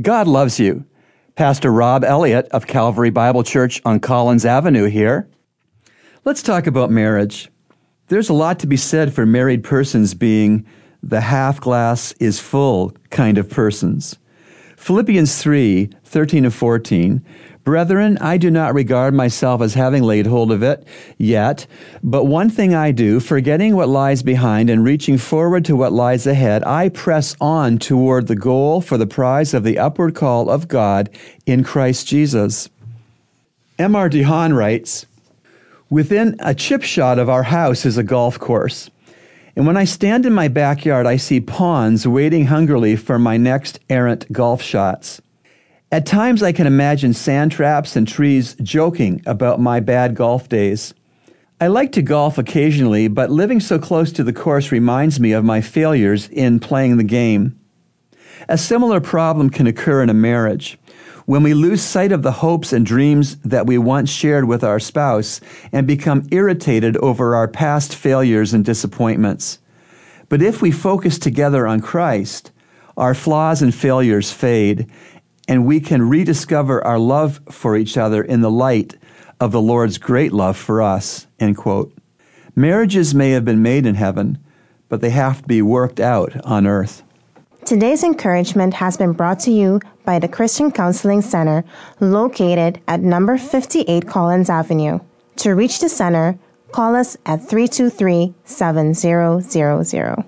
God loves you. Pastor Rob Elliott of Calvary Bible Church on Collins Avenue here. Let's talk about marriage. There's a lot to be said for married persons being the half glass is full kind of persons. Philippians 3 13 and 14 Brethren, I do not regard myself as having laid hold of it yet, but one thing I do, forgetting what lies behind and reaching forward to what lies ahead, I press on toward the goal for the prize of the upward call of God in Christ Jesus. M.R. DeHaan writes Within a chip shot of our house is a golf course. And when I stand in my backyard, I see pawns waiting hungrily for my next errant golf shots. At times, I can imagine sand traps and trees joking about my bad golf days. I like to golf occasionally, but living so close to the course reminds me of my failures in playing the game. A similar problem can occur in a marriage. When we lose sight of the hopes and dreams that we once shared with our spouse and become irritated over our past failures and disappointments. But if we focus together on Christ, our flaws and failures fade, and we can rediscover our love for each other in the light of the Lord's great love for us. End quote. Marriages may have been made in heaven, but they have to be worked out on earth. Today's encouragement has been brought to you by the Christian Counseling Center located at number 58 Collins Avenue. To reach the center, call us at 323 7000.